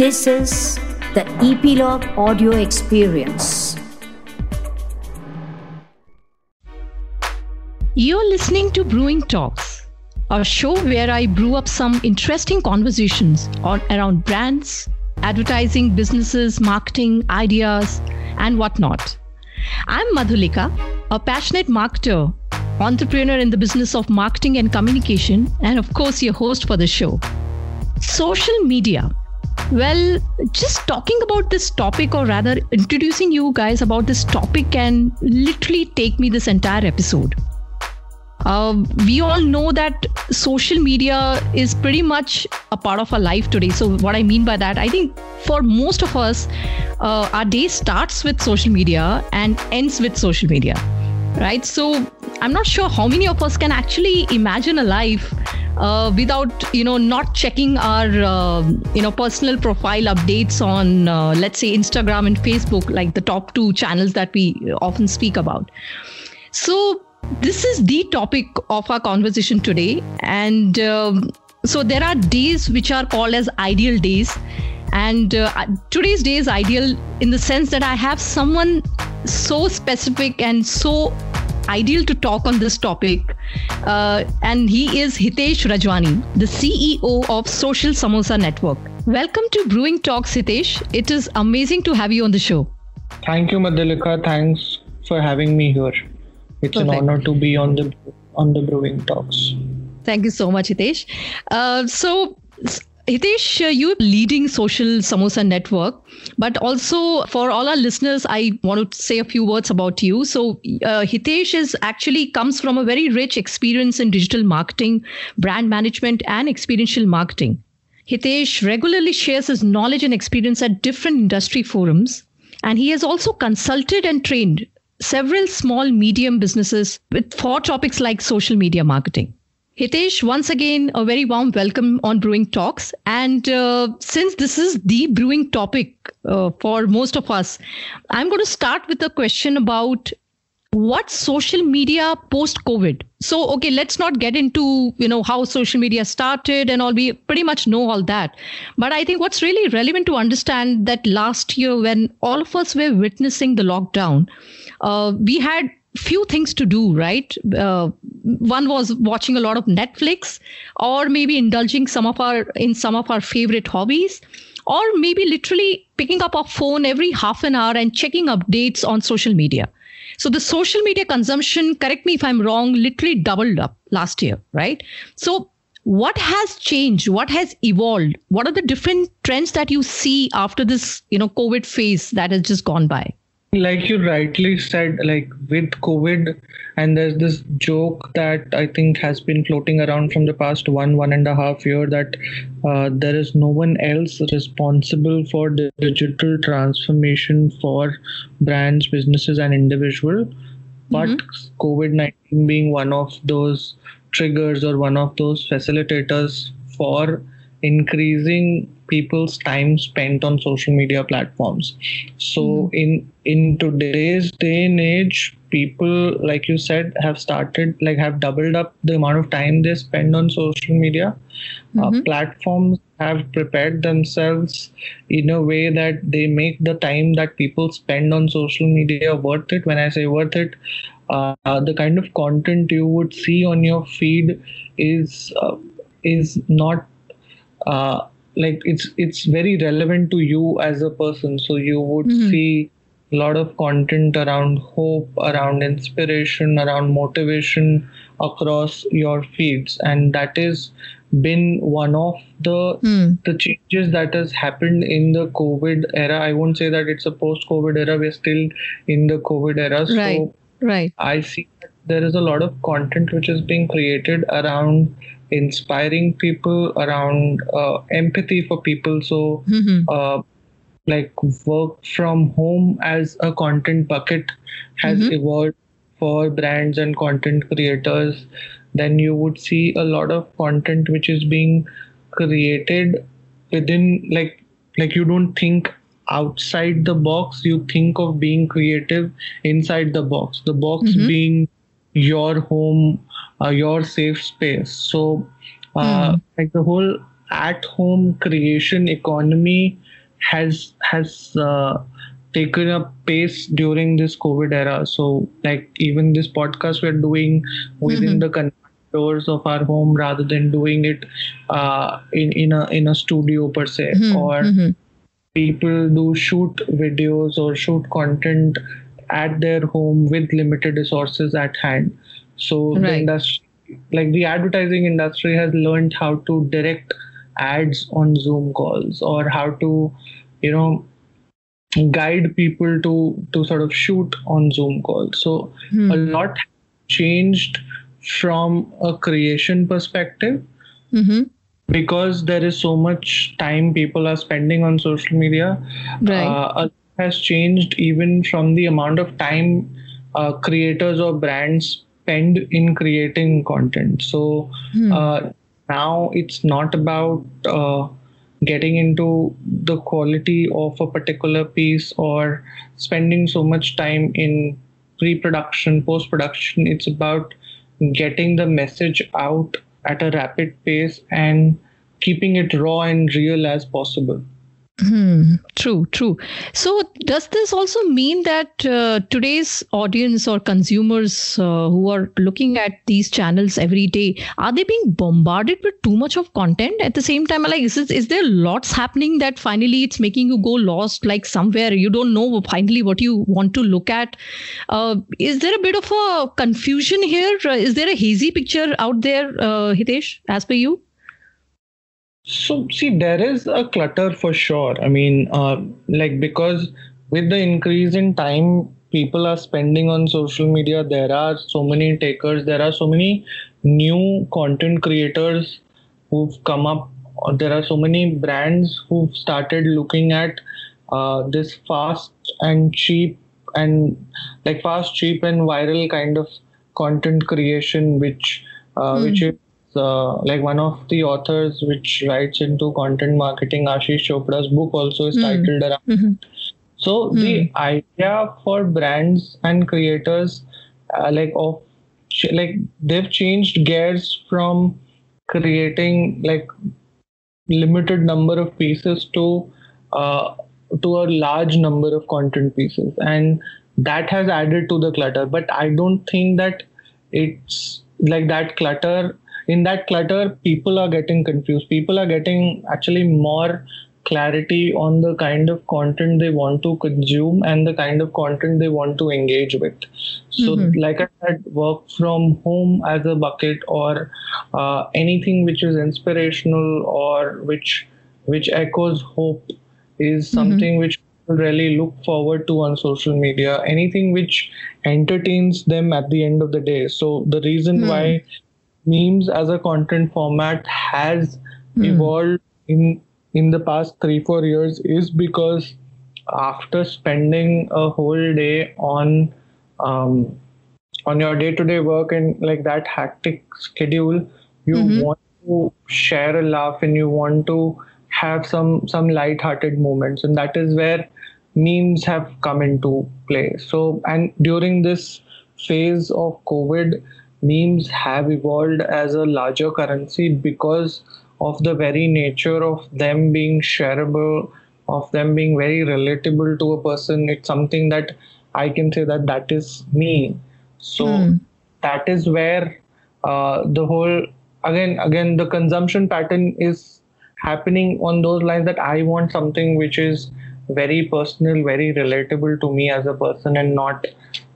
This is the Epilogue Audio Experience. You're listening to Brewing Talks, a show where I brew up some interesting conversations on around brands, advertising, businesses, marketing, ideas, and whatnot. I'm Madhulika, a passionate marketer, entrepreneur in the business of marketing and communication, and of course, your host for the show. Social media. Well, just talking about this topic, or rather introducing you guys about this topic, can literally take me this entire episode. Uh, we all know that social media is pretty much a part of our life today. So, what I mean by that, I think for most of us, uh, our day starts with social media and ends with social media, right? So, I'm not sure how many of us can actually imagine a life uh, without you know not checking our uh, you know personal profile updates on uh, let's say Instagram and Facebook, like the top two channels that we often speak about. So this is the topic of our conversation today. And um, so there are days which are called as ideal days. And uh, today's day is ideal in the sense that I have someone so specific and so ideal to talk on this topic. Uh, and he is Hitesh Rajwani, the CEO of Social Samosa Network. Welcome to Brewing Talks, Hitesh. It is amazing to have you on the show. Thank you, Madhulika. Thanks for having me here. It's Perfect. an honor to be on the on the brewing talks. Thank you so much, Hitesh. Uh, so. Hitesh, uh, you're leading Social Samosa Network, but also for all our listeners, I want to say a few words about you. So, uh, Hitesh is actually comes from a very rich experience in digital marketing, brand management, and experiential marketing. Hitesh regularly shares his knowledge and experience at different industry forums, and he has also consulted and trained several small medium businesses with four topics like social media marketing. Hitesh, once again, a very warm welcome on Brewing Talks. And uh, since this is the brewing topic uh, for most of us, I'm going to start with a question about what social media post covid so okay let's not get into you know how social media started and all. We pretty much know all that. But i think what's really relevant to understand that last year when all of us were witnessing the lockdown uh, we had few things to do right? Uh, one was watching a lot of netflix or maybe indulging some of our in some of our favorite hobbies or maybe literally picking up our phone every half an hour and checking updates on social media. So the social media consumption correct me if i'm wrong literally doubled up last year right? So what has changed? What has evolved? What are the different trends that you see after this you know covid phase that has just gone by like you rightly said like with covid and there's this joke that i think has been floating around from the past one one and a half year that uh, there is no one else responsible for the digital transformation for brands businesses and individual but mm-hmm. covid-19 being one of those triggers or one of those facilitators for increasing people's time spent on social media platforms so mm. in in today's day and age people like you said have started like have doubled up the amount of time they spend on social media uh, mm-hmm. uh, platforms have prepared themselves in a way that they make the time that people spend on social media worth it when i say worth it uh, the kind of content you would see on your feed is uh, is not uh, like it's it's very relevant to you as a person so you would mm-hmm. see a lot of content around hope around inspiration around motivation across your feeds and that is been one of the mm. the changes that has happened in the covid era i won't say that it's a post covid era we're still in the covid era right. so right i see that there is a lot of content which is being created around inspiring people around uh, empathy for people so mm-hmm. uh, like work from home as a content bucket has mm-hmm. evolved for brands and content creators then you would see a lot of content which is being created within like like you don't think outside the box you think of being creative inside the box the box mm-hmm. being your home your safe space so uh, mm. like the whole at home creation economy has has uh, taken a pace during this covid era so like even this podcast we're doing within mm-hmm. the doors of our home rather than doing it uh, in in a in a studio per se mm-hmm. or mm-hmm. people do shoot videos or shoot content at their home with limited resources at hand so right. the industry like the advertising industry has learned how to direct ads on zoom calls or how to you know guide people to to sort of shoot on zoom calls so hmm. a lot changed from a creation perspective mm-hmm. because there is so much time people are spending on social media right. uh, has changed even from the amount of time uh, creators or brands spend in creating content so hmm. uh, now it's not about uh, getting into the quality of a particular piece or spending so much time in pre-production post-production it's about getting the message out at a rapid pace and keeping it raw and real as possible. Hmm, true, true. So, does this also mean that uh, today's audience or consumers uh, who are looking at these channels every day are they being bombarded with too much of content at the same time? Like, is, is there lots happening that finally it's making you go lost, like somewhere you don't know finally what you want to look at? Uh, is there a bit of a confusion here? Uh, there a hazy picture out there, uh, Hitesh, as per you? So, see, there is a clutter for sure. I mean, uh, like, because with the increase in time people are spending on social media, there are so many takers, there are so many new content creators who've come up. There are so many brands who've started looking at uh, this fast and cheap and like fast, cheap, and viral kind of content creation, which uh, mm. which is uh, like one of the authors which writes into content marketing, Ashish Chopra's book also is mm. titled around. Mm-hmm. So mm. the idea for brands and creators, uh, like of like they've changed gears from creating like limited number of pieces to uh, to a large number of content pieces, and that has added to the clutter. But I don't think that it's like that clutter in that clutter people are getting confused people are getting actually more clarity on the kind of content they want to consume and the kind of content they want to engage with so mm-hmm. like i said work from home as a bucket or uh, anything which is inspirational or which which echoes hope is mm-hmm. something mm-hmm. which really look forward to on social media anything which entertains them at the end of the day so the reason mm-hmm. why memes as a content format has mm. evolved in in the past three four years is because after spending a whole day on um, on your day-to-day work and like that hectic schedule you mm-hmm. want to share a laugh and you want to have some some light-hearted moments and that is where memes have come into play so and during this phase of covid memes have evolved as a larger currency because of the very nature of them being shareable of them being very relatable to a person. It's something that i can say that that is me. So mm. that is where uh, the whole again again the consumption pattern is happening on those lines that i want something which is very personal very relatable to me as a person and not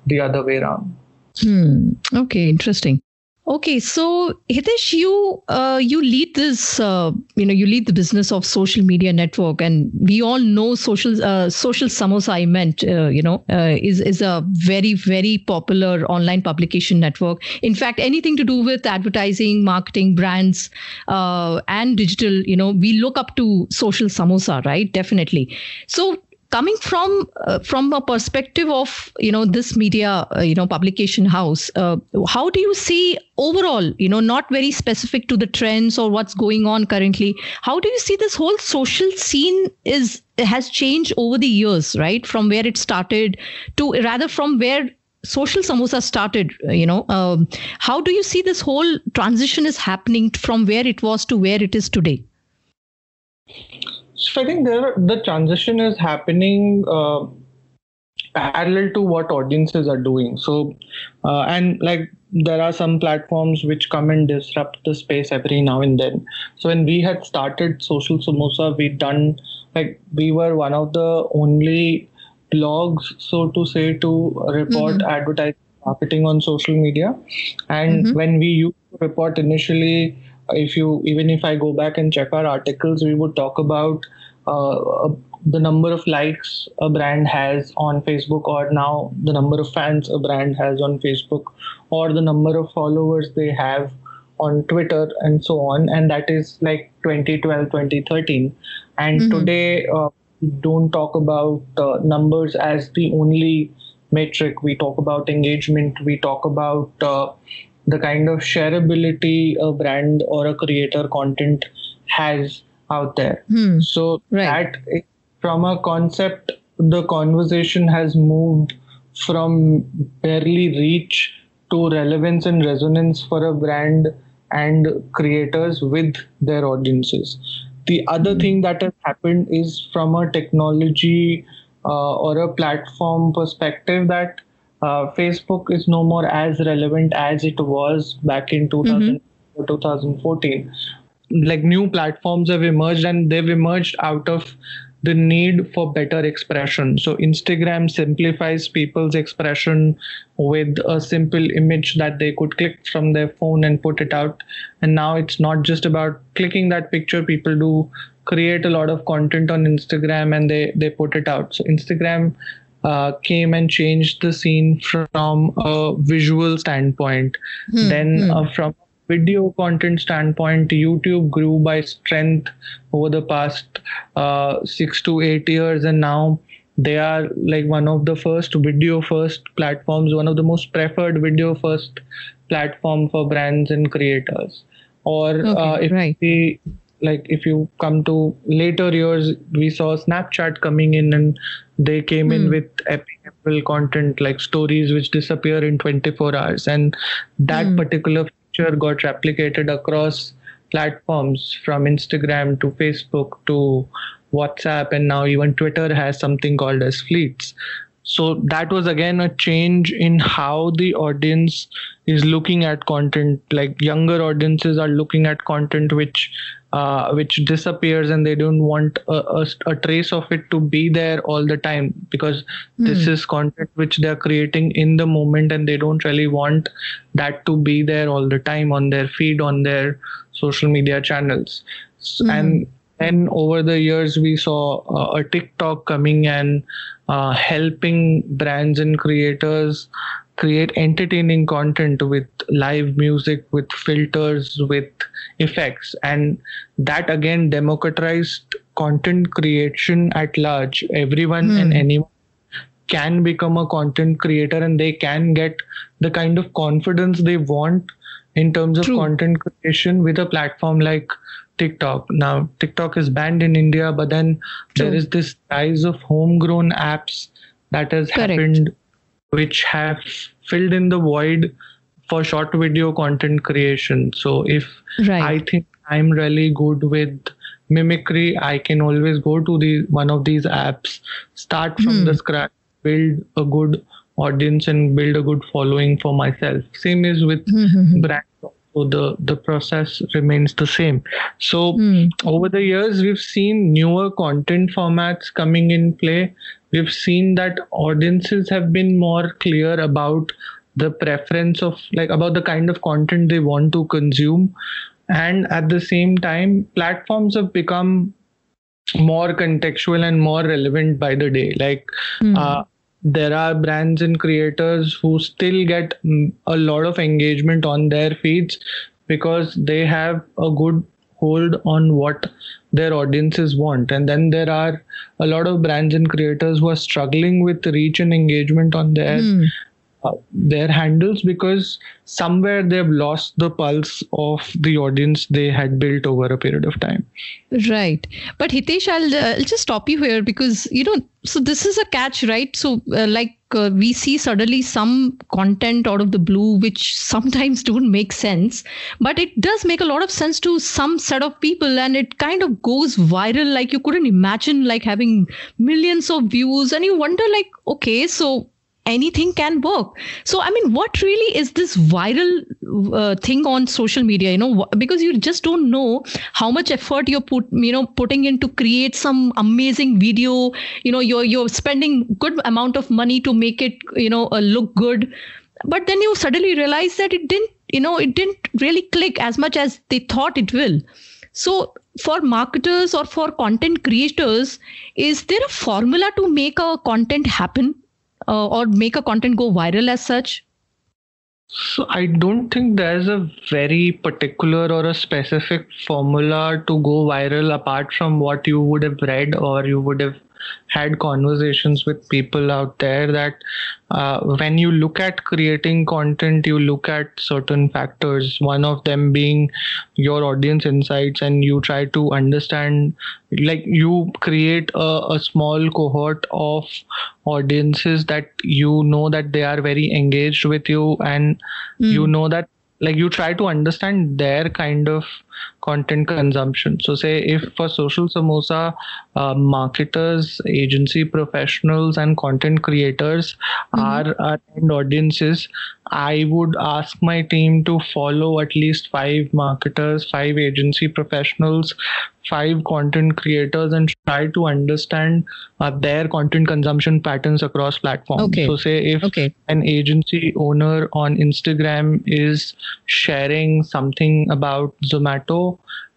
the other way around Hmm. Okay, interesting. Okay, so Hitesh, you uh, you lead this, uh, you know, you lead the business of social media network, and we all know social uh, social samosa. I meant, uh, you know, uh, is is a very very popular online publication network. In fact, anything to do with advertising, marketing, brands, uh, and digital, you know, we look up to social samosa, right? Definitely. So coming from uh, from a perspective of you know this media uh, you know publication house uh, how do you see overall you know not very specific to the trends or what's going on currently how do you see this whole social scene is has changed over the years right? From where it started to rather from where social samosa started you know um, how do you see this whole transition is happening from where it was to where it is today So I think there the transition is happening uh, parallel to what audiences are doing. So uh, and like there are some platforms which come and disrupt the space every now and then. So when we had started Social Samosa, we done like we were one of the only blogs, so to say, to report mm-hmm. advertising marketing on social media. And mm-hmm. when we used to report initially, if you even if I go back and check our articles, we would talk about uh, the number of likes a brand has on Facebook, or now the number of fans a brand has on Facebook, or the number of followers they have on Twitter, and so on. And that is like 2012, 2013. And mm-hmm. today, uh, we don't talk about uh, numbers as the only metric. We talk about engagement. We talk about uh, the kind of shareability a brand or a creator content has out there. Hmm. So right. that from a concept, the conversation has moved from barely reach to relevance and resonance for a brand and creators with their audiences. The other hmm. thing that has happened is from a technology uh, or a platform perspective that uh, Facebook is no more as relevant as it was back in 2000, mm-hmm. 2014 like new platforms have emerged and they've emerged out of the need for better expression. So Instagram simplifies people's expression with a simple image that they could click from their phone and put it out. And now it's not just about clicking that picture. People do create a lot of content on Instagram and they they put it out. So Instagram uh, came and changed the scene from a visual standpoint. Hmm, then hmm. Uh, from video content standpoint, YouTube grew by strength over the past uh, six to eight years, and now they are like one of the first video first platforms, one of the most preferred video first platform for brands and creators. Or okay, uh, if right. we like if you come to later years, we saw Snapchat coming in and they came in hmm. with epic content like stories which disappear in 24 hours and that mm. particular got replicated across platforms from Instagram to Facebook to WhatsApp, and now even Twitter has something called as fleets. So that was again a change in how the audience is looking at content. Like younger audiences are looking at content which uh, which disappears and they don't want a, a, a, trace of it to be there all the time because mm. this is content which they're creating in the moment and they don't really want that to be there all the time on their feed on their social media channels mm. and then over the years we saw uh, a tiktok coming and uh, helping brands and creators create entertaining content with live music with filters with effects and that again democratized content creation at large everyone hmm. and anyone can become a content creator and they can get the kind of confidence they want in terms of True. content creation with a platform like TikTok. Now, TikTok is banned in India, but then True. there is this rise of homegrown apps that has Correct. happened which have filled in the void for short video content creation. So if right. I think I'm really good with mimicry, I can always go to the one of these apps, start from hmm. the scratch, build a good audience and build a good following for myself. Same is with mm-hmm. brands. So the the process remains the same. So mm. over the years, we've seen newer content formats coming in play we've seen that audiences have been more clear about the preference of like about the kind of content they want to consume and at the same time platforms have become more contextual and more relevant by the day like mm. uh, there are brands and creators who still get a lot of engagement on their feeds because they have a good hold on what their audiences want and then there are a lot of brands and creators who are struggling with reach and engagement on their mm. Uh, their handles because somewhere they've lost the pulse of the audience they had built over a period of time. Right. But hitesh i'll, uh, I'll just stop you here because you know so this is a catch right? So uh, like uh, we see suddenly some content out of the blue which sometimes don't make sense but it does make a lot of sense to some set of people and it kind of goes viral. Like you couldn't imagine like having millions of views and you wonder like okay so anything can work. So i mean what really is this viral uh, thing on social media you know because you just don't know how much effort you're put you know putting in to create some amazing video. You know you're you're spending good amount of money to make it you know uh, look good. But then you suddenly realize that it didn't you know it didn't really click as much as they thought it will. So for marketers or for content creators is there a formula to make a content happen uh, or make a content go viral as such? So I don't think there's a very particular or a specific formula to go viral apart from what you would have read or you would have had conversations with people out there that uh, when you look at creating content, you look at certain factors, one of them being your audience insights, and you try to understand, like, you create a, a small cohort of audiences that you know that they are very engaged with you, and mm. you know that like you try to understand their kind of content consumption so say if for social samosa uh, marketers agency professionals and content creators mm-hmm. are our end audiences i would ask my team to follow at least five marketers five agency professionals five content creators and try to understand uh, their content consumption patterns across platforms. Okay. So, say if okay. an agency owner on Instagram is sharing something about Zomato,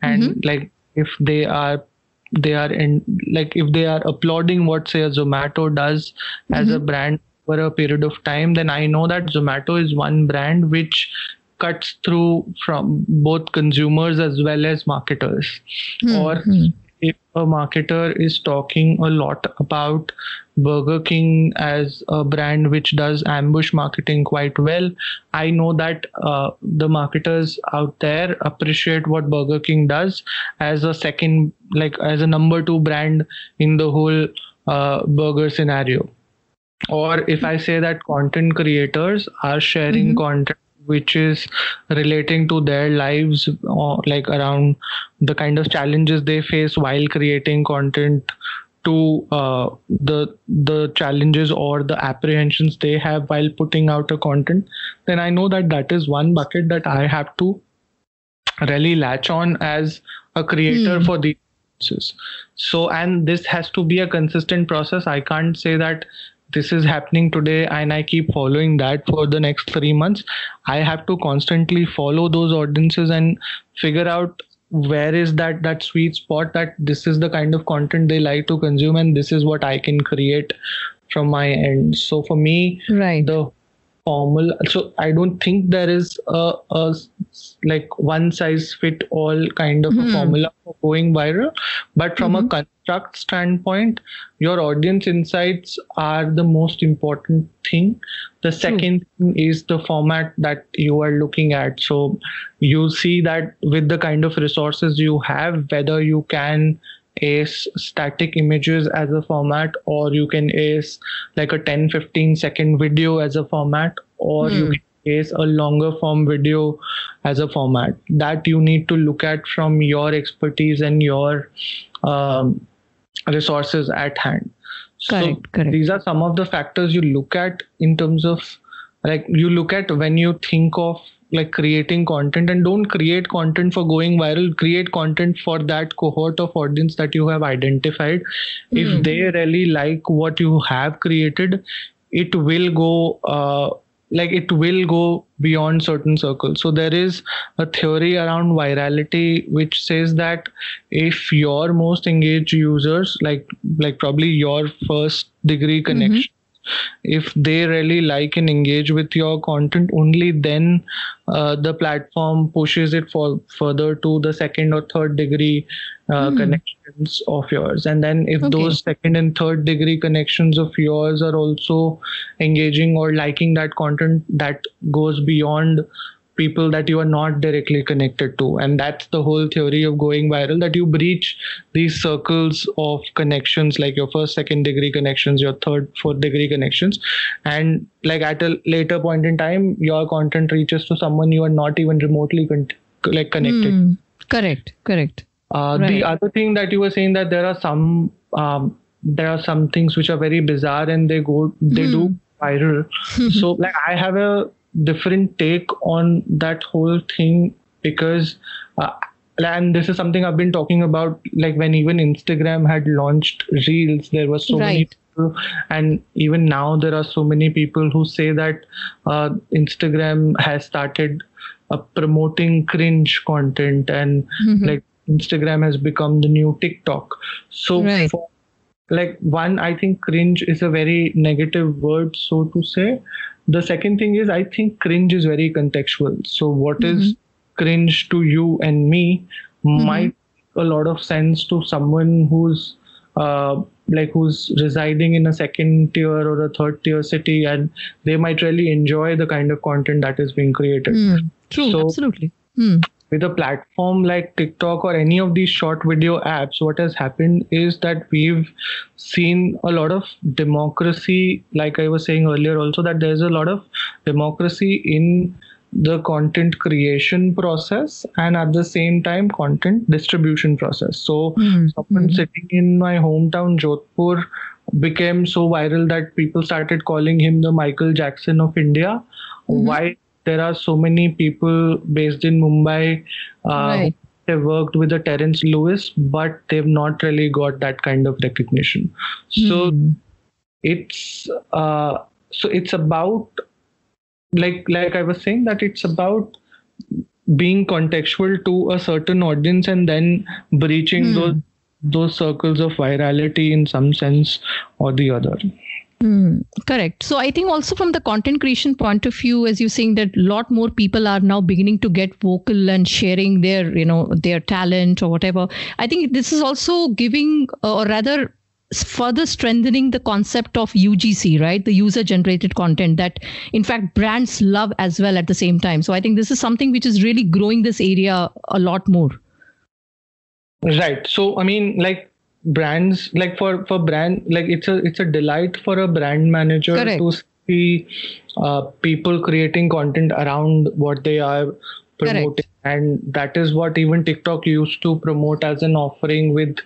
and mm-hmm. like if they are they are in like if they are applauding what say a Zomato does mm-hmm. as a mm-hmm. brand over a period of time, then I know that Zomato is one brand which cuts through from both consumers as well as marketers mm-hmm. or if a marketer is talking a lot about Burger King as a brand which does ambush marketing quite well, I know that uh, the marketers out there appreciate what Burger King does as a second, like as a number two brand in the whole uh, burger scenario. Or if I say that content creators are sharing mm-hmm. content which is relating to their lives or like around the kind of challenges they face while creating content to uh, the the challenges or the apprehensions they have while putting out a content then i know that that is one bucket that i have to really latch on as a creator mm. for these audiences. so and this has to be a consistent process i can't say that this is happening today and i keep following that for the next 3 months i have to constantly follow those audiences and figure out where is that that sweet spot that this is the kind of content they like to consume and this is what i can create from my end so for me right the formula so i don't think there is a, a like one size fit all kind of mm-hmm. a formula for going viral but from mm-hmm. a construct standpoint your audience insights are the most important thing the second thing is the format that you are looking at. So you see that with the kind of resources you have whether you can ace static images as a format or you can ace like a 10 15 second video as a format or you hmm. can ace a longer form video as a format. That you need to look at from your expertise and your um, resources at hand correct, so correct. these are some of the factors you look at in terms of like you look at when you think of like creating content and don't create content for going viral create content for that cohort of audience that you have identified mm. if hmm. they really like what you have created it will go uh, like it will go beyond certain circles so there is a theory around virality which says that if your most engaged users like like probably your first degree mm-hmm. connection if they really like and engage with your content only then uh, the platform pushes it for further to the second or third degree uh, mm. connections of yours and then if okay. those second and third degree connections of yours are also engaging or liking that content that goes beyond people that you are not directly connected to and that's the whole theory of going viral that you breach these circles of connections like your first second degree connections your third fourth degree connections and like at a later point in time your content reaches to someone you are not even remotely con- like connected Mm, correct, correct. uh, Right. The other thing that you were saying that there are some um, there are some things which are very bizarre and they go they do viral. so like I have a different take on that whole thing because uh, and this is something I've been talking about like when even Instagram had launched Reels there were so many people and even now there are so many people who say that uh, Instagram has started uh, promoting cringe content and Mhm. like Instagram has become the new TikTok. So, Right. for, like, one, I think cringe is a very negative word, so to say. The second thing is, I think cringe is very contextual. So, what is cringe to you and me might a lot of sense to someone who's uh, like who's residing in a second tier or a third tier city and they might really enjoy the kind of content that is being created. Mm, true, So- absolutely. Mm, with a platform like TikTok or any of these short video apps, what has happened is that we've seen a lot of democracy, like I was saying earlier, also that there's a lot of democracy in the content creation process and at the same time content distribution process. So mm, someone sitting in my hometown Jodhpur became so viral that people started calling him the Michael Jackson of India. Mhm. Why there are so many people based in Mumbai uh, right. have worked with the Terence Lewis, but they've not really got that kind of recognition. So Mm. it's uh, so it's about like like I was saying that it's about being contextual to a certain audience and then breaching Hmm. those those circles of virality in some sense or the other. Mm, correct. So I think also from the content creation point of view, as you're saying that a lot more people are now beginning to get vocal and sharing their, you know, their talent or whatever. I think this is also giving, uh, or rather, further strengthening the concept of UGC, right? The user generated content that, in fact, brands love as well at the same time. So I think this is something which is really growing this area a lot more. Right. So I mean, like brands, like for for brand, like it's a it's a delight for a brand manager Correct. to see uh, people creating content around what they are promoting, and that is what even TikTok used to promote as an offering with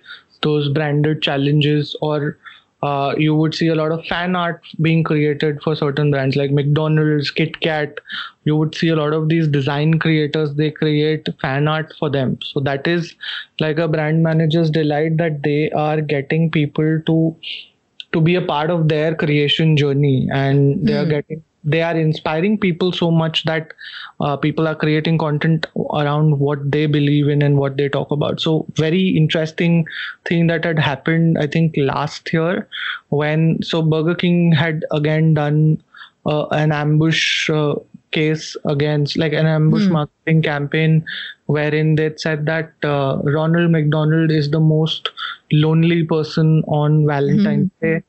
those branded challenges or. Uh, you would see a lot of fan art being created for certain brands like McDonald's, Kit Kat. You would see a lot of these design creators, they create fan art for them. So that is like a brand manager's delight that they are getting people to to be a part of their creation journey and they are Hmm. getting they are inspiring people so much that uh, people are creating content around what they believe in and what they talk about. So very interesting thing that had happened i think last year when so burger king had again done uh, an ambush uh, case against like an ambush Hmm. marketing campaign wherein they said that uh, ronald mcdonald is the most lonely person on valentine's day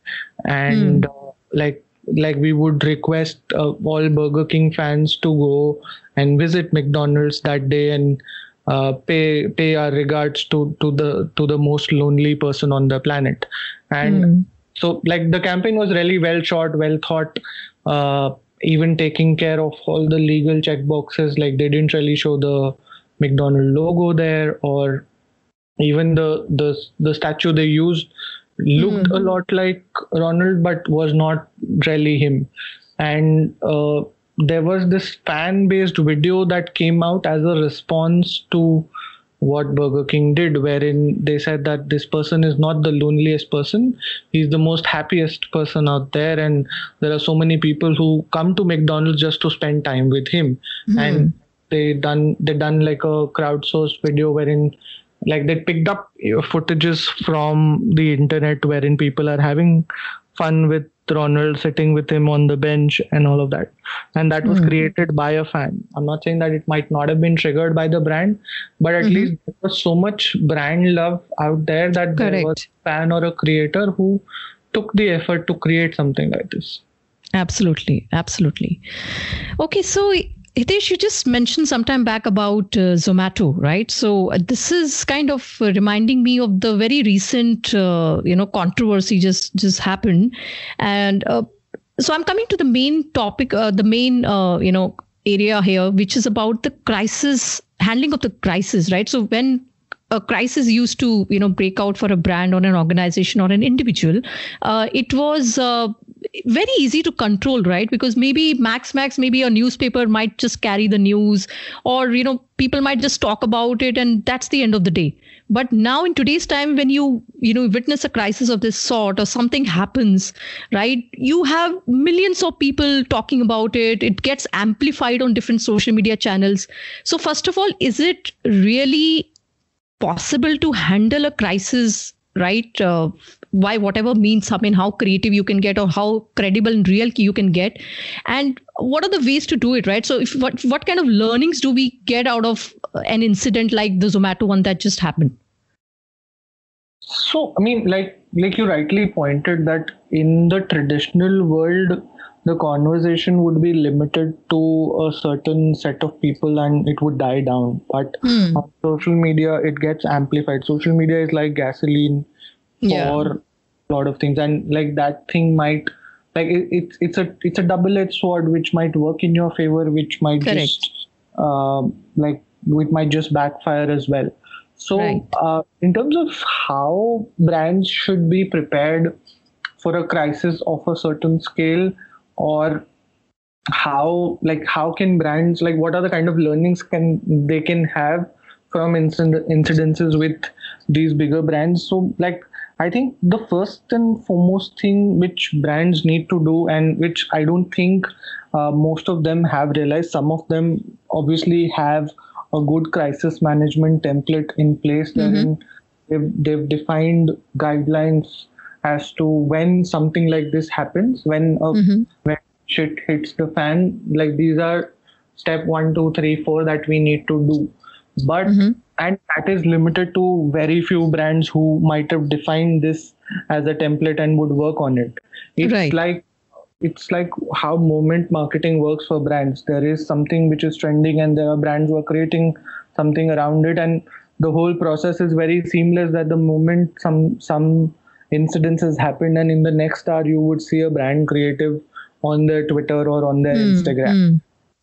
and uh, like like we would request uh, all burger king fans to go and visit mcdonald's that day and uh, pay pay our regards to to the to the most lonely person on the planet and Mm. so like the campaign was really well shot well thought uh, even taking care of all the legal check boxes like they didn't really show the mcdonald logo there or even the the the statue they used looked a lot like ronald but was not really him. And uh, there was this fan based video that came out as a response to what Burger King did, wherein they said that this person is not the loneliest person, he's the most happiest person out there, and there are so many people who come to McDonald's just to spend time with him. And they done they done like a crowdsourced video wherein like they picked up footages from the internet wherein people are having fun with Ronald sitting with him on the bench and all of that. And that was hmm. created by a fan. I'm not saying that it might not have been triggered by the brand, but at mm-hmm. least there was so much brand love out there that there was a fan or a creator who took the effort to create something like this. Absolutely, absolutely. Okay, so Hitesh, you just mentioned some time back about uh, Zomato, right? So uh, this is kind of uh, reminding me of the very recent, uh, you know, controversy just just happened, and uh, so I'm coming to the main topic, the main, you know, area here, which is about the crisis handling of the crisis, right? So when a crisis used to you know break out for a brand or an organization or an individual uh, it was uh, very easy to control right? Because maybe max max maybe a newspaper might just carry the news or you know people might just talk about it and that's the end of the day. But now in today's time when you you know witness a crisis of this sort or something happens right you have millions of people talking about it. It gets amplified on different social media channels. So first of all is it really possible to handle a crisis right uh, by whatever means i mean how creative you can get or how credible and real you can get. And what are the ways to do it right? So if what what kind of learnings do we get out of an incident like the zomato one that just happened? So i mean like like you rightly pointed that in the traditional world the conversation would be limited to a certain set of people and it would die down. But mm. on social media it gets amplified. Social media is like gasoline yeah. for a lot of things and like that thing might like it, it's it's a it's a double-edged sword which might work in your favor which might Correct. just uh, like it might just backfire as well so right. uh, in terms of how brands should be prepared for a crisis of a certain scale or how like how can brands like what are the kind of learnings can they can have from incident, incidences with these bigger brands so like I think the first and foremost thing which brands need to do, and which I don't think uh, most of them have realized, some of them obviously have a good crisis management template in place mm-hmm. they've, they've defined guidelines as to when something like this happens, when a, mm-hmm. when shit hits the fan. Like these are step one, two, three, four that we need to do. But mm-hmm and that is limited to very few brands who might have defined this as a template and would work on it it's right. like it's like how moment marketing works for brands there is something which is trending and there are brands who are creating something around it and the whole process is very seamless that the moment some some incidences happened and in the next hour you would see a brand creative on their twitter or on their mm, instagram mm.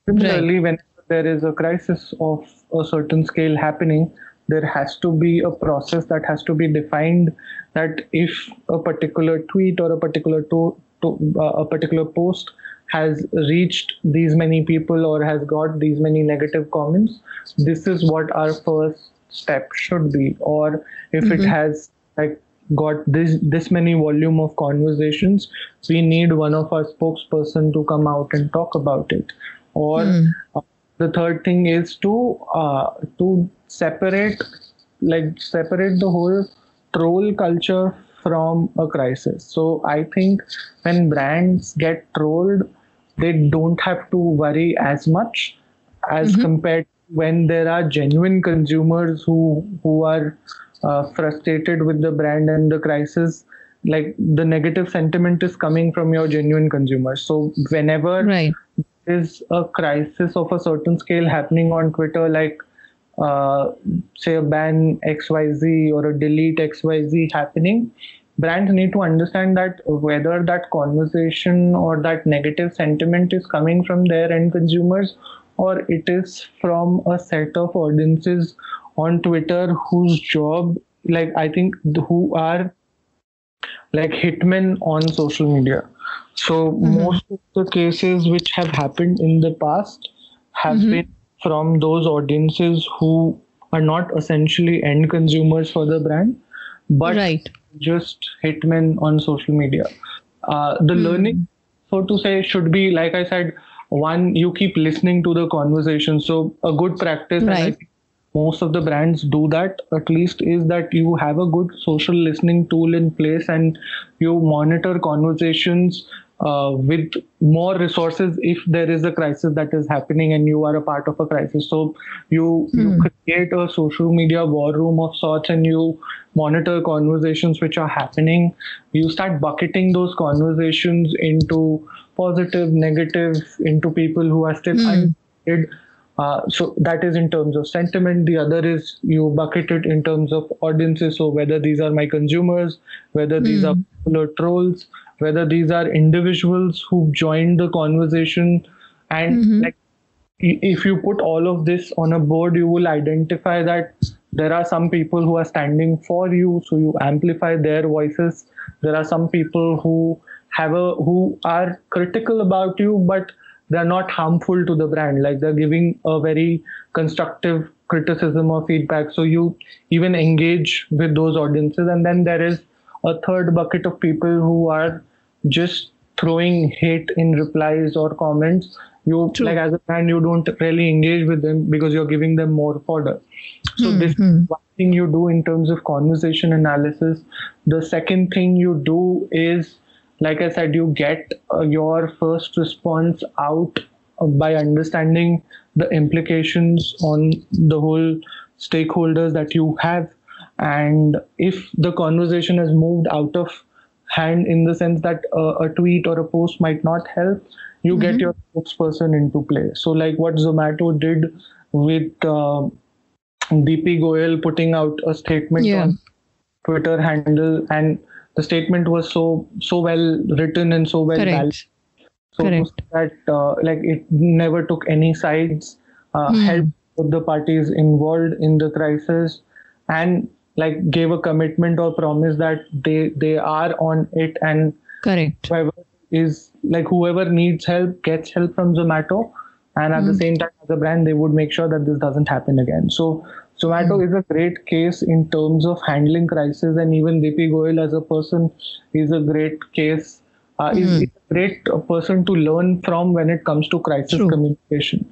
similarly right. when there is a crisis of a certain scale happening, there has to be a process that has to be defined that if a particular tweet or a particular to, to uh, a particular post has reached these many people or has got these many negative comments this is what our first step should be. Or if mm-hmm. it has like got this this many volume of conversations we need one of our spokesperson to come out and talk about it. Or mm the third thing is to uh, to separate like separate the whole troll culture from a crisis. So i think when brands get trolled they don't have to worry as much as mm-hmm. compared when there are genuine consumers who who are uh, frustrated with the brand and the crisis like the negative sentiment is coming from your genuine consumers. So whenever right is a crisis of a certain scale happening on Twitter, like uh, say a ban XYZ or a delete XYZ happening, brands need to understand that whether that conversation or that negative sentiment is coming from their end consumers or it is from a set of audiences on Twitter whose job, like I think, who are like hitmen on social media so mm-hmm. most of the cases which have happened in the past have mm-hmm. been from those audiences who are not essentially end consumers for the brand, but right. just hitmen on social media. Uh, the mm. learning, so to say, should be like I said. One, you keep listening to the conversation. So a good practice, right most of the brands do that at least is that you have a good social listening tool in place and you monitor conversations uh, with more resources if there is a crisis that is happening and you are a part of a crisis so you, mm. you hmm. create a social media war room of sorts and you monitor conversations which are happening you start bucketing those conversations into positive negative into people who are still mm uh, so that is in terms of sentiment. The other is you bucket it in terms of audiences. So whether these are my consumers, whether these are trolls, whether these are individuals who joined the conversation, and mm-hmm. like if you put all of this on a board, you will identify that there are some people who are standing for you, so you amplify their voices. There are some people who have a who are critical about you, but they're not harmful to the brand. Like they're giving a very constructive criticism or feedback. So you even engage with those audiences, and then there is a third bucket of people who are just throwing hate in replies or comments you True. like as a brand you don't really engage with them because you're giving them more fodder so this Hmm. is one thing you do in terms of conversation analysis the second thing you do is like i said you get uh, your first response out uh, by understanding the implications on the whole stakeholders that you have and if the conversation has moved out of hand in the sense that uh, a tweet or a post might not help you get your spokesperson into play so like what zomato did with uh, dp goyal putting out a statement Yeah. on twitter handle and the statement was so so well written and so well balanced Correct. so Correct. that uh, like it never took any sides uh, Hmm. helped the parties involved in the crisis and like gave a commitment or promise that they they are on it and Correct. whoever is like whoever needs help gets help from zomato and at the same time as a brand they would make sure that this doesn't happen again so zomato is a great case in terms of handling crisis and even dp goyal as a person is a great case uh, is, is a great person to learn from when it comes to crisis True. communication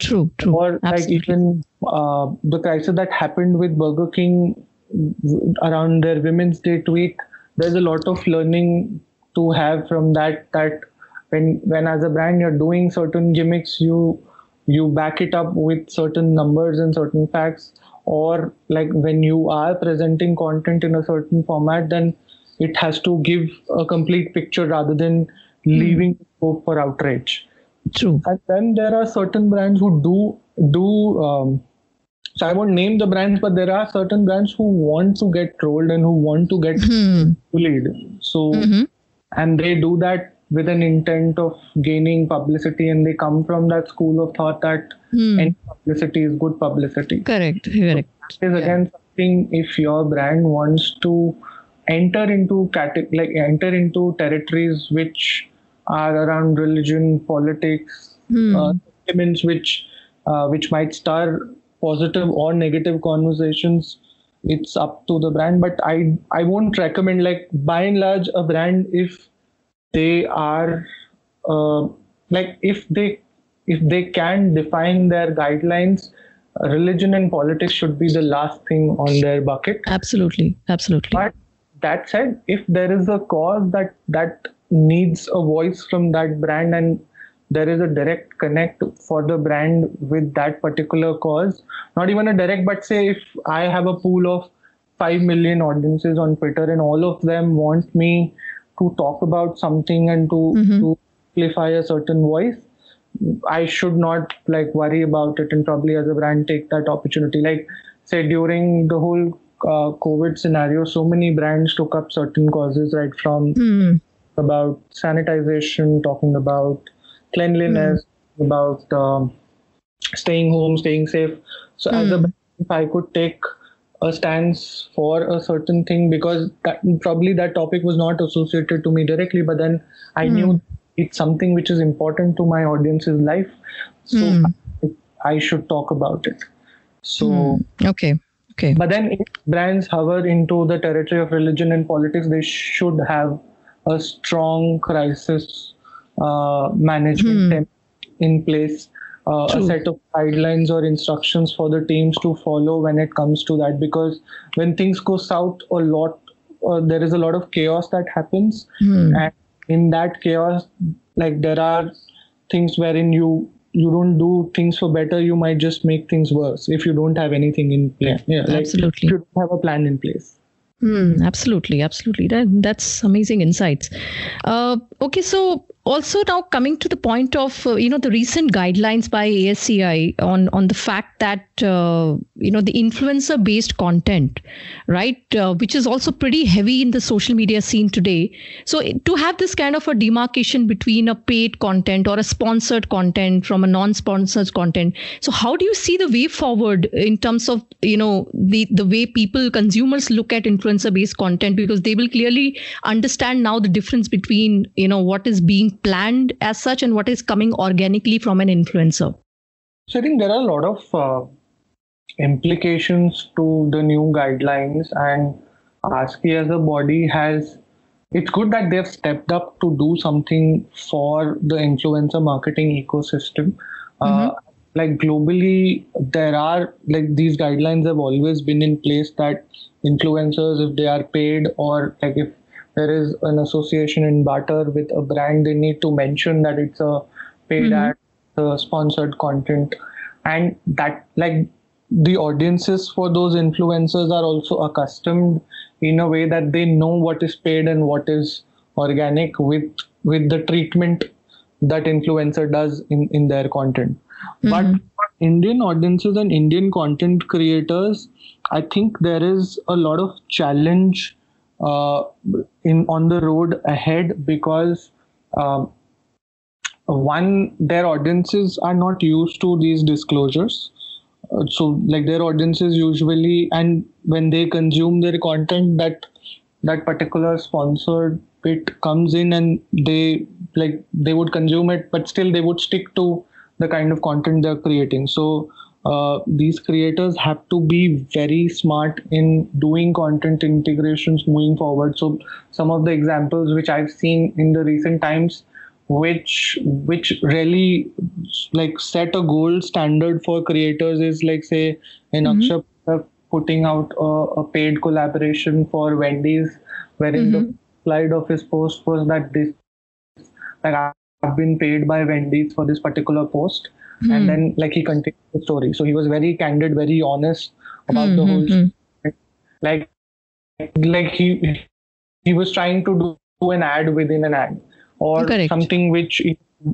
True. True. or like Absolutely. even uh, the crisis that happened with Burger King around their Women's Day tweet. There's a lot of learning to have from that. That when when as a brand you're doing certain gimmicks, you you back it up with certain numbers and certain facts. Or like when you are presenting content in a certain format, then it has to give a complete picture rather than leaving scope for outrage True. and then there are certain brands who do do um, so i won't name the brands but there are certain brands who want to get trolled and who want to get Hmm. bullied so Mhm. and they do that with an intent of gaining publicity and they come from that school of thought that Hmm. any publicity is good publicity Correct. Correct. is again something if your brand wants to enter into cate- like enter into territories which are around religion politics Hmm. uh, elements which uh, which might stir positive or negative conversations it's up to the brand but i i won't recommend like by and large a brand if they are uh, like if they if they can define their guidelines religion and politics should be the last thing on their bucket Absolutely. Absolutely. but that said if there is a cause that that needs a voice from that brand and there is a direct connect for the brand with that particular cause not even a direct but say if i have a pool of 5 million audiences on twitter and all of them want me to talk about something and to to amplify a certain voice I should not like worry about it and probably as a brand take that opportunity. Like say during the whole uh, COVID scenario, so many brands took up certain causes, right? From Hmm. about sanitization, talking about cleanliness, about um, staying home, staying safe. So as a Hmm. if I could take a stance for a certain thing because that, probably that topic was not associated to me directly, but then I knew it's something which is important to my audience's life, so Hmm. I, I should talk about it. So. Hmm. Okay. Okay. But then, if brands hover into the territory of religion and politics, they should have a strong crisis management Hmm. team in place, uh, a set of guidelines or instructions for the teams to follow when it comes to that. Because when things go south, a lot uh, there is a lot of chaos that happens, Hmm. and in that chaos, like there are things wherein you you don't do things for better you might just make things worse if you don't have anything in place yeah like Absolutely. if you don't have a plan in place Hmm, absolutely, absolutely. That that's amazing insights. Uh, okay, so also now coming to the point of uh, you know the recent guidelines by ASCI on on the fact that uh, you know the influencer based content right uh, which is also pretty heavy in the social media scene today. So to have this kind of a demarcation between a paid content or a sponsored content from a non sponsored content so how do you see the way forward in terms of you know the the way people consumers look at influencer based content? Because they will clearly understand now the difference between you know what is being planned as such and what is coming organically from an influencer? So I think there are a lot of uh, implications to the new guidelines, and ASCI as a body has. It's good that they've stepped up to do something for the influencer marketing ecosystem. Uh, mm-hmm. Uh, like globally, there are like these guidelines have always been in place that influencers, if they are paid or like if there is an association in barter with a brand, they need to mention that it's a paid mm-hmm. ad, uh, sponsored content, and that like the audiences for those influencers are also accustomed in a way that they know what is paid and what is organic with with the treatment that influencer does in in their content mm-hmm. but indian audiences and indian content creators i think there is a lot of challenge in on the road ahead because um, one their audiences are not used to these disclosures. Uh, so like their audiences usually and when they consume their content that that particular sponsored bit comes in and they like they would consume it but still they would stick to the kind of content they're creating. So uh, these creators have to be very smart in doing content integrations moving forward so some of the examples which i've seen in the recent times which which really like set a gold standard for creators is like say in mm-hmm. Putting out a, a, paid collaboration for Wendy's wherein mm-hmm. the slide of his post was that this like I've been paid by Wendy's for this particular post mm. and hmm. then like he continued the story so he was very candid very honest about mm-hmm. the whole mm-hmm. like like he he was trying to do an ad within an ad or Correct. something which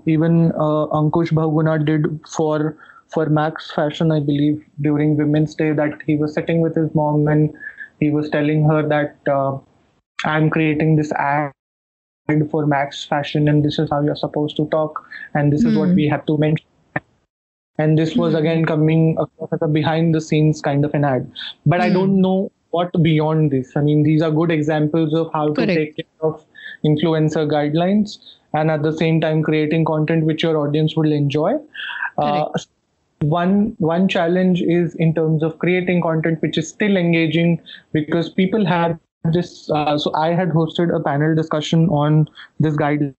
even uh, Ankush Bahuguna did for for Max Fashion, I believe, during Women's Day, that he was sitting with his mom and he was telling her that uh, I'm creating this ad for Max Fashion and this is how you're supposed to talk and this mm. is what hmm. we have to mention and this was mm-hmm. again coming across as a behind the scenes kind of an ad but mm. i don't know what beyond this i mean these are good examples of how Correct. to take care of influencer guidelines and at the same time creating content which your audience will enjoy uh, one one challenge is in terms of creating content which is still engaging because people have this uh, so i had hosted a panel discussion on this guide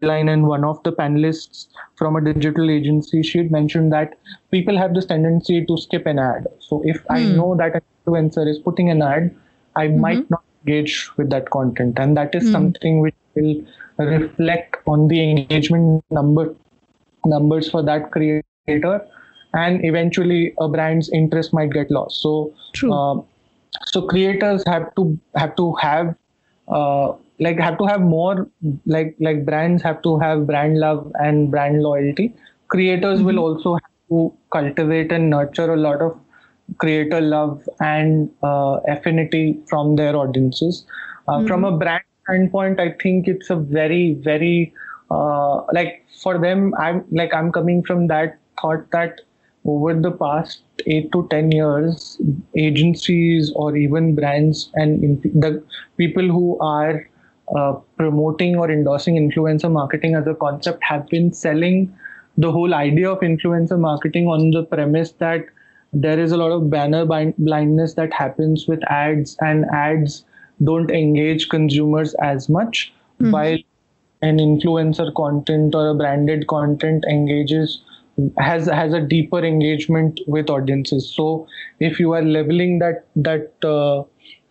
line and one of the panelists from a digital agency she mentioned that people have this tendency to skip an ad so if i hmm. know that an influencer is putting an ad i mm-hmm. might not engage with that content and that is mm. something which will reflect on the engagement number numbers for that creator and eventually a brand's interest might get lost so uh, so creators have to have to have uh, like have to have more like like brands have to have brand love and brand loyalty creators mm-hmm. will also have to cultivate and nurture a lot of creator love and uh, affinity from their audiences uh, mm-hmm. from a brand standpoint i think it's a very very uh, like for them i'm like i'm coming from that thought that over the past 8 to 10 years agencies or even brands and the people who are uh, promoting or endorsing influencer marketing as a concept have been selling the whole idea of influencer marketing on the premise that there is a lot of banner blindness that happens with ads and ads don't engage consumers as much mm-hmm. while an influencer content or a branded content engages has has a deeper engagement with audiences so if you are leveling that that uh,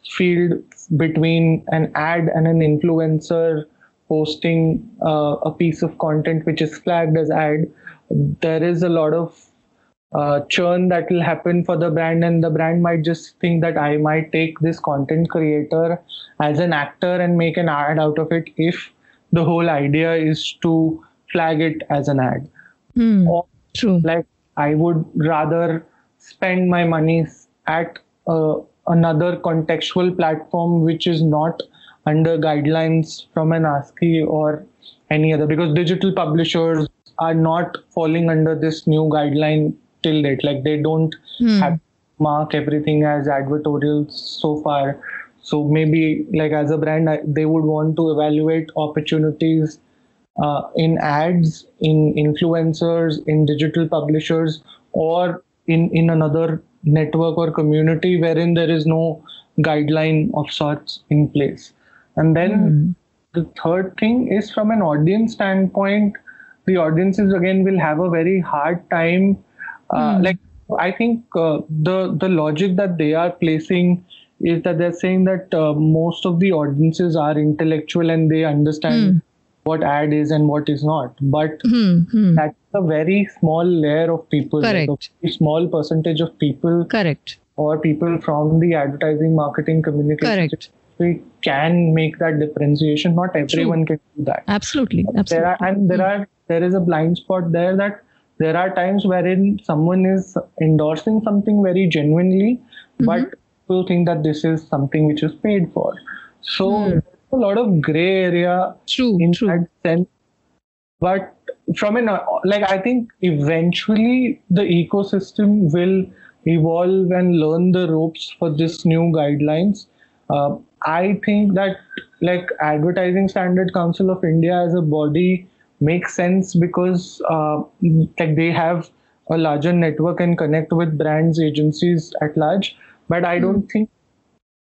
field between an ad and an influencer posting uh, a piece of content which is flagged as ad there is a lot of uh, churn that will happen for the brand and the brand might just think that i might take this content creator as an actor and make an ad out of it if the whole idea is to flag it as an ad. Hmm. Or True. like I would rather spend my money at uh, another contextual platform which is not under guidelines from an ASCI or any other because digital publishers are not falling under this new guideline till date. Like they don't Hmm. have mark everything as advertorials so far. So maybe like as a brand, they would want to evaluate opportunities uh, in ads, in influencers, in digital publishers, or in in another network or community wherein there is no guideline of sorts in place. And then Hmm. the third thing is from an audience standpoint, the audiences again will have a very hard time. Uh, Hmm. Like I think uh, the the logic that they are placing is that they're saying that uh, most of the audiences are intellectual and they understand Hmm. What ad is and what is not. But Hmm. Hmm. that's a very small layer of people, like Correct. a small percentage of people Correct. or people from the advertising marketing communication Correct. we can make that differentiation. Not everyone can do that. Absolutely. Absolutely. There are and there are there is a blind spot there that there are times wherein someone is endorsing something very genuinely, but people think that this is something which is paid for. So Hmm. A lot of gray area True. in True. that sense. But from an like I think eventually the ecosystem will evolve and learn the ropes for this new guidelines. Uh, I think that like Advertising Standard Council of India as a body makes sense because uh, like they have a larger network and connect with brands agencies at large. But I don't think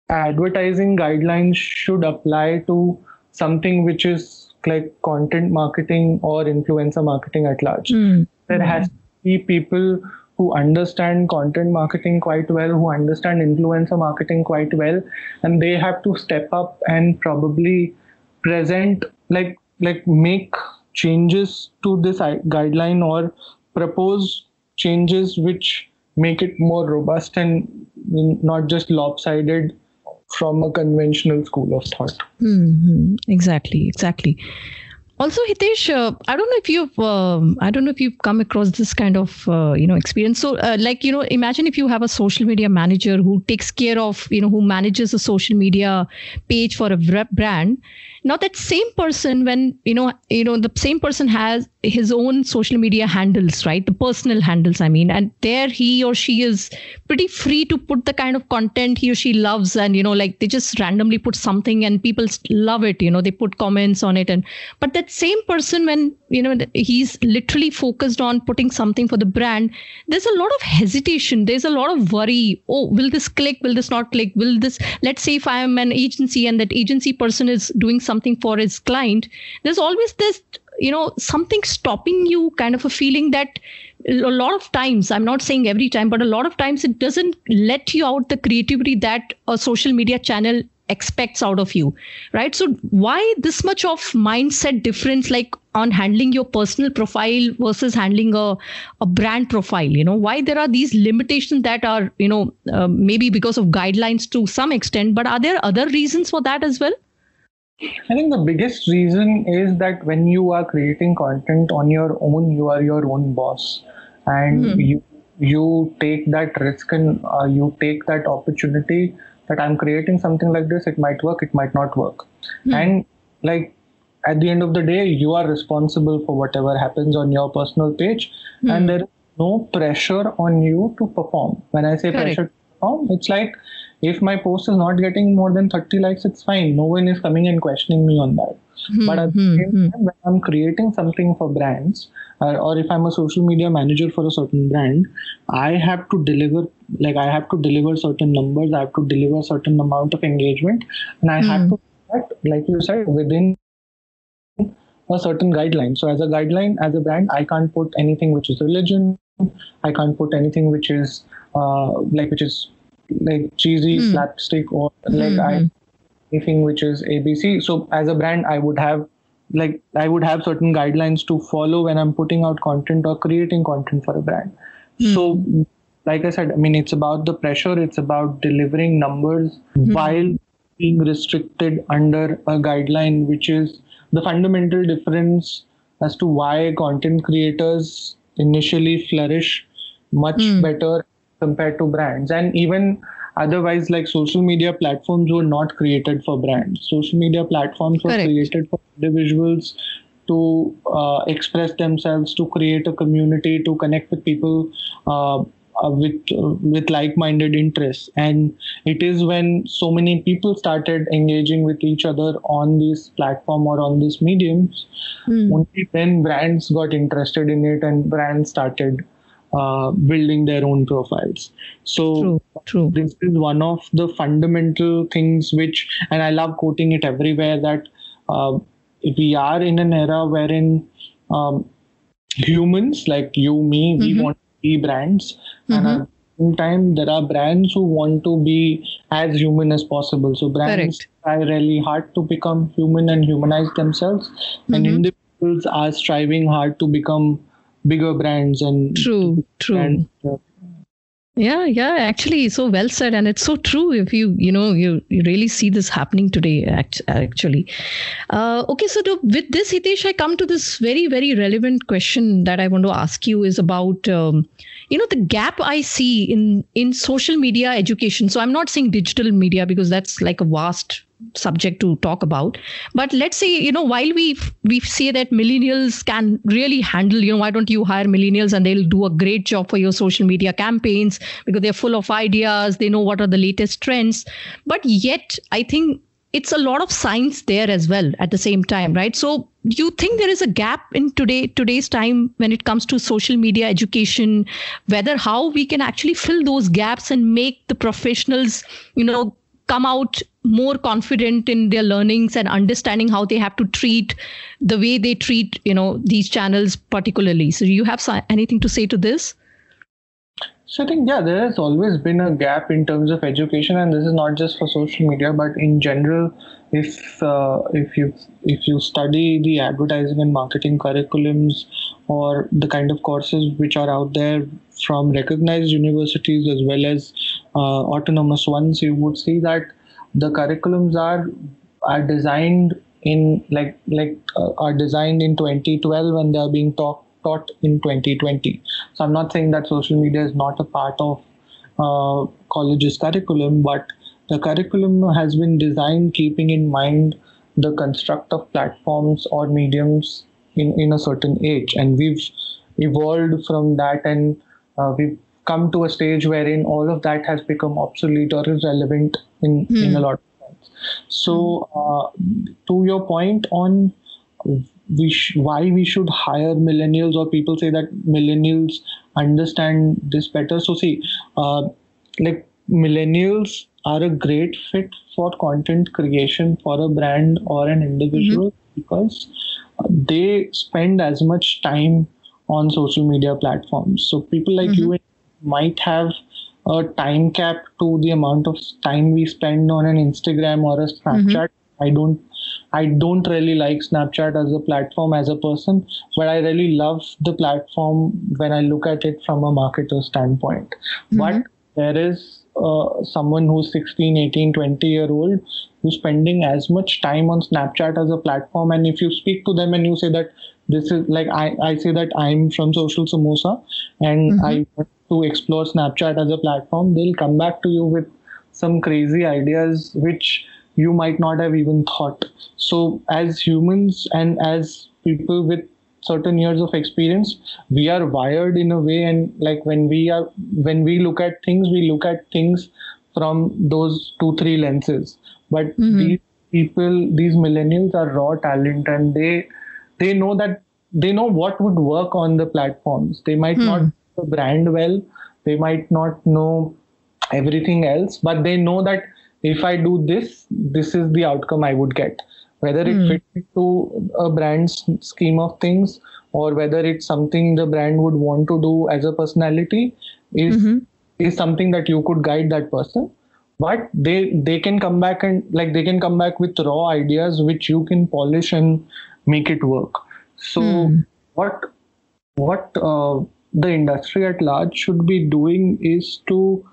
advertising guidelines should apply to something which is like content marketing or influencer marketing at large. Hmm. There has to be people who understand content marketing quite well, who understand influencer marketing quite well, and they have to step up and probably present like like make changes to this guideline or propose changes which make it more robust and not just lopsided from a conventional school of thought. hmm Exactly, exactly. Also, Hitesh, uh, I don't know if you've, um, I don't know if you've come across this kind of, uh, you know, experience. So, uh, like, you know, imagine if you have a social media manager who takes care of, you know, who manages a social media page for a brand. Now, that same person, when you know, you know, the same person has his own social media handles, right? The personal handles, I mean, and there he or she is pretty free to put the kind of content he or she loves, and you know, like they just randomly put something and people love it. You know, they put comments on it, and but that same person, when you know, he's literally focused on putting something for the brand, there's a lot of hesitation. There's a lot of worry. Oh, will this click? Will this not click? Will this? Let's say if I am an agency and that agency person is doing something for his client, there's always this you know something stopping you kind of a feeling that a lot of times i'm not saying every time but a lot of times it doesn't let you out the creativity that a social media channel expects out of you right? So why this much of mindset difference like on handling your personal profile versus handling a, a brand profile you know? Why there are these limitations that are you know uh, maybe because of guidelines to some extent but are there other reasons for that as well I think the biggest reason is that when you are creating content on your own, you are your own boss, and Hmm. you you take that risk and uh, you take that opportunity that I'm creating something like this. It might work, it might not work, Hmm. and like at the end of the day, you are responsible for whatever happens on your personal page, Hmm. and there is no pressure on you to perform. When I say Correct. pressure to perform, it's like if my post is not getting more than 30 likes, it's fine. No one is coming and questioning me on that. But at the Hmm, same hmm. time, when I'm creating something for brands, uh, or if I'm a social media manager for a certain brand, I have to deliver, like I have to deliver certain numbers, I have to deliver certain amount of engagement, and I have Hmm. to, like you said, within a certain guideline. So as a guideline, as a brand, I can't put anything which is religion. I can't put anything which is uh, like which is like cheesy Hmm. slapstick or like Hmm, I hmm. anything which is ABC. So as a brand, I would have like I would have certain guidelines to follow when I'm putting out content or creating content for a brand. Hmm. So like I said, I mean it's about the pressure, it's about delivering numbers Hmm. while being restricted under a guideline which is the fundamental difference as to why content creators initially flourish much Hmm. better compared to brands and even otherwise like social media platforms were not created for brands social media platforms were Correct. created for individuals to uh, express themselves to create a community to connect with people uh, uh, with uh, with like-minded interests and it is when so many people started engaging with each other on this platform or on these mediums Hmm. only then brands got interested in it and brands started uh, building their own profiles so True, true. this is one of the fundamental things which and i love quoting it everywhere that uh, we are in an era wherein um, humans like you me we Mhm. want to be brands and Mhm. at the same time there are brands who want to be as human as possible so brands Correct. try really hard to become human and humanize themselves and Mhm. individuals are striving hard to become bigger brands and True, true. and uh, Yeah, yeah, actually, so well said, and it's so true. If you, you know, you, you really see this happening today. Act, actually, uh, okay. So to, with this, Hitesh, I come to this very, very relevant question that I want to ask you is about, um, you know, the gap I see in in social media education. So I'm not saying digital media because that's like a vast subject to talk about. But let's say you know while we we say that millennials can really handle you know why don't you hire millennials and they'll do a great job for your social media campaigns because they're full of ideas they know what are the latest trends. But yet i think it's a lot of science there as well at the same time right? So do you think there is a gap in today today's time when it comes to social media education whether how we can actually fill those gaps and make the professionals you know come out more confident in their learnings and understanding how they have to treat the way they treat you know these channels particularly so do you have anything to say to this So I think yeah, there has always been a gap in terms of education, and this is not just for social media, but in general. If uh, if you if you study the advertising and marketing curriculums or the kind of courses which are out there from recognized universities as well as autonomous ones, you would see that the curriculums are are designed in like like uh, are designed in 2012 and they are being taught taught in 2020 so i'm not saying that social media is not a part of uh, college's curriculum but the curriculum has been designed keeping in mind the construct of platforms or mediums in, in a certain age. And we've evolved from that and uh, we've come to a stage wherein all of that has become obsolete or irrelevant in, in Hmm. a lot of sense. So uh, to your point on we sh- why we should hire millennials or people say that millennials understand this better. So see uh, like millennials are a great fit for content creation for a brand or an individual because uh, they spend as much time on social media platforms. So people like you might have a time cap to the amount of time we spend on an instagram or a snapchat mm-hmm. i don't I don't really like Snapchat as a platform as a person, but I really love the platform when I look at it from a marketer standpoint. Mm-hmm. But there is uh, someone who's 16, 18, 20 year old who's spending as much time on Snapchat as a platform. And if you speak to them and you say that this is like, I, I say that I'm from Social Samosa and I mm-hmm. want to explore Snapchat as a platform, they'll come back to you with some crazy ideas which you might not have even thought. So, as humans and as people with certain years of experience, we are wired in a way, and like when we are when we look at things, we look at things from those two three lenses. But mm-hmm. these people, these millennials, are raw talent, and they they know that they know what would work on the platforms. They might hmm. not know the brand well, they might not know everything else, but they know that if I do this, this is the outcome I would get. Whether it hmm. fits into a brand's scheme of things or whether it's something the brand would want to do as a personality is mm-hmm. is something that you could guide that person. But they they can come back and like they can come back with raw ideas which you can polish and make it work. So hmm. what what uh, the industry at large should be doing is to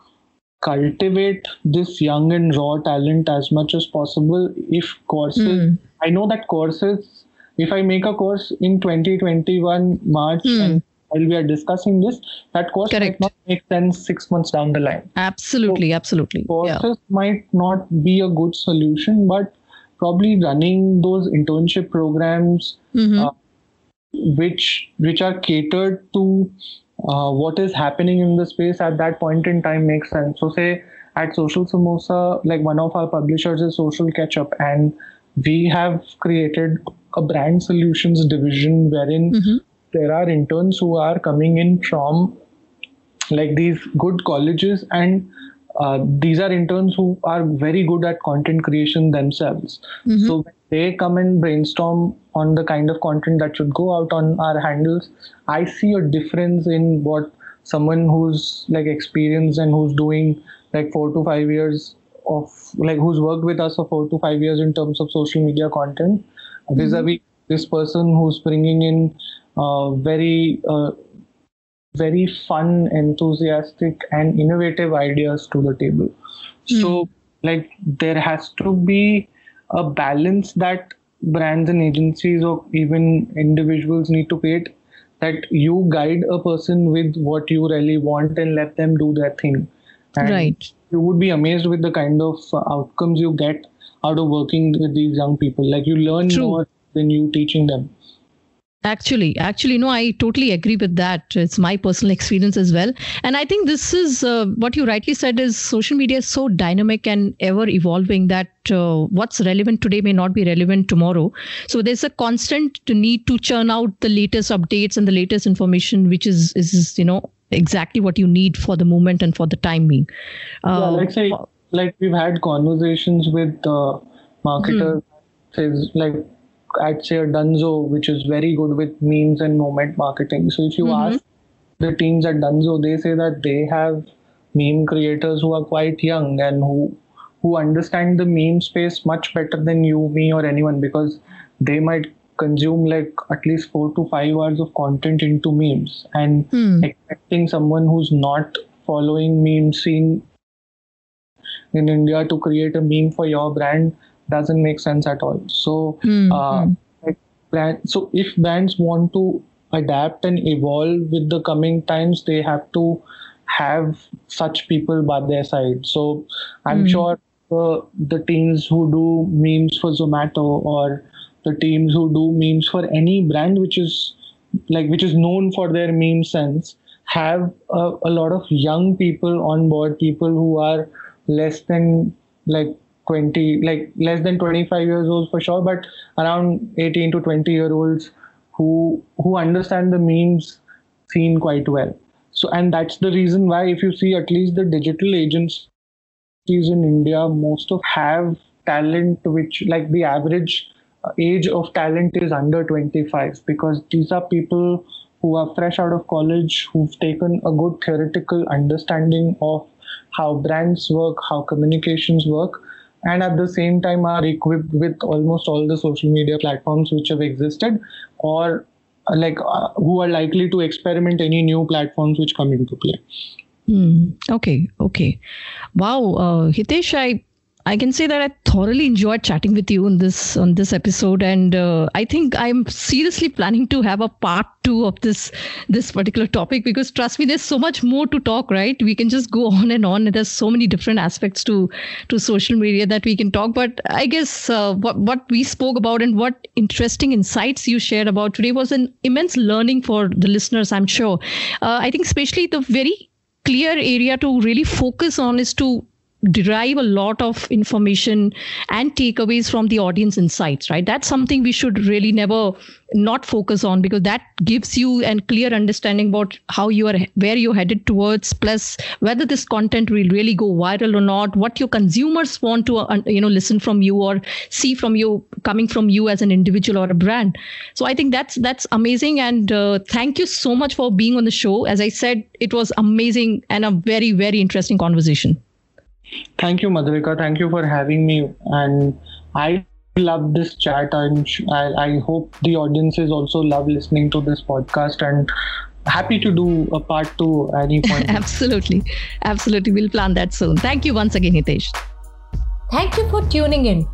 cultivate this young and raw talent as much as possible if courses i know that courses if I make a course in 2021 March Hmm. and while we are discussing this, that course Correct. might not make sense six months down the line. Absolutely, absolutely. Yeah. Courses might not be a good solution, but probably running those internship programs Mhm. uh, which which are catered to uh, what is happening in the space at that point in time makes sense. So say at Social Samosa, like one of our publishers is Social Ketchup, and we have created a brand solutions division wherein Mhm. there are interns who are coming in from like these good colleges and uh, these are interns who are very good at content creation themselves Mhm. so they come and brainstorm on the kind of content that should go out on our handles. I see a difference in what someone who's like experienced and who's doing like four to five years of like who's worked with us for four to five years in terms of social media content vis-a-vis this person who's bringing in uh, very uh, very fun enthusiastic and innovative ideas to the table. So like there has to be a balance that brands and agencies or even individuals need to create that you guide a person with what you really want and let them do their thing and Right. you would be amazed with the kind of uh, outcomes you get out of working with these young people like you learn True. more than you teaching them Actually, actually, no, I totally agree with that. It's my personal experience as well. And I think this is uh, what you rightly said is social media is so dynamic and ever evolving that uh, what's relevant today may not be relevant tomorrow. So there's a constant need to churn out the latest updates and the latest information, which is, is you know, exactly what you need for the moment and for the time being. yeah, Uh, like say like we've had conversations with uh, marketers says like I'd say a Dunzo, which is very good with memes and moment marketing. So if you Mhm. ask the teams at Dunzo, they say that they have meme creators who are quite young and who who understand the meme space much better than you, me, or anyone because they might consume like at least four to five hours of content into memes and hmm. expecting someone who's not following meme scene in India to create a meme for your brand doesn't make sense at all. So, Hmm, uh, hmm. brand, so if brands want to adapt and evolve with the coming times, they have to have such people by their side. So, I'm Hmm. sure the the teams who do memes for Zomato or the teams who do memes for any brand which is like which is known for their meme sense have a, a lot of young people on board people who are less than like 20 like less than 25 years old for sure but around 18 to 20 year olds who who understand the memes scene quite well. So and that's the reason why if you see at least the digital agencies in india most of have talent which like the average uh, age of talent is under 25 because these are people who are fresh out of college who've taken a good theoretical understanding of how brands work how communications work and at the same time are equipped with almost all the social media platforms which have existed or uh, like uh, who are likely to experiment any new platforms which come into play Hmm. Okay. Okay. Wow, uh, Hitesh, I I can say that I thoroughly enjoyed chatting with you on this on this episode, and uh, I think I'm seriously planning to have a part two of this this particular topic because trust me, there's so much more to talk. Right? We can just go on and on. And there's so many different aspects to to social media that we can talk. But I guess uh, what what we spoke about and what interesting insights you shared about today was an immense learning for the listeners. I'm sure. Uh, I think especially the very clear area to really focus on is to derive a lot of information and takeaways from the audience insights right? That's something we should really never not focus on because that gives you a clear understanding about how you are where you're headed towards plus whether this content will really go viral or not what your consumers want to uh, you know listen from you or see from you coming from you as an individual or a brand. So i think that's that's amazing. And uh, thank you so much for being on the show. As i said it was amazing and a very very interesting conversation Thank you, Madhurika. Thank you for having me. And I love this chat. And I, I hope the audiences also love listening to this podcast. And happy to do a part two any point. absolutely absolutely we'll plan that soon thank you once again hitesh Thank you for tuning in.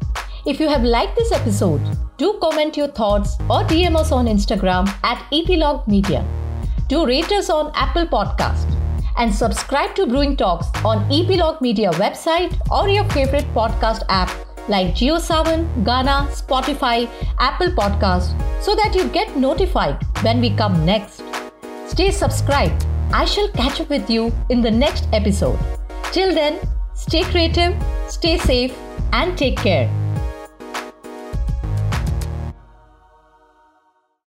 If you have liked this episode, do comment your thoughts or DM us on Instagram at Epilog Media. Do rate us on Apple Podcast and subscribe to Brewing Talks on Epilog Media website or your favorite podcast app like JioSaavn, Gaana, Spotify, Apple Podcast so that you get notified when we come next. Stay subscribed. I shall catch up with you in the next episode. Till then, stay creative, stay safe, and take care.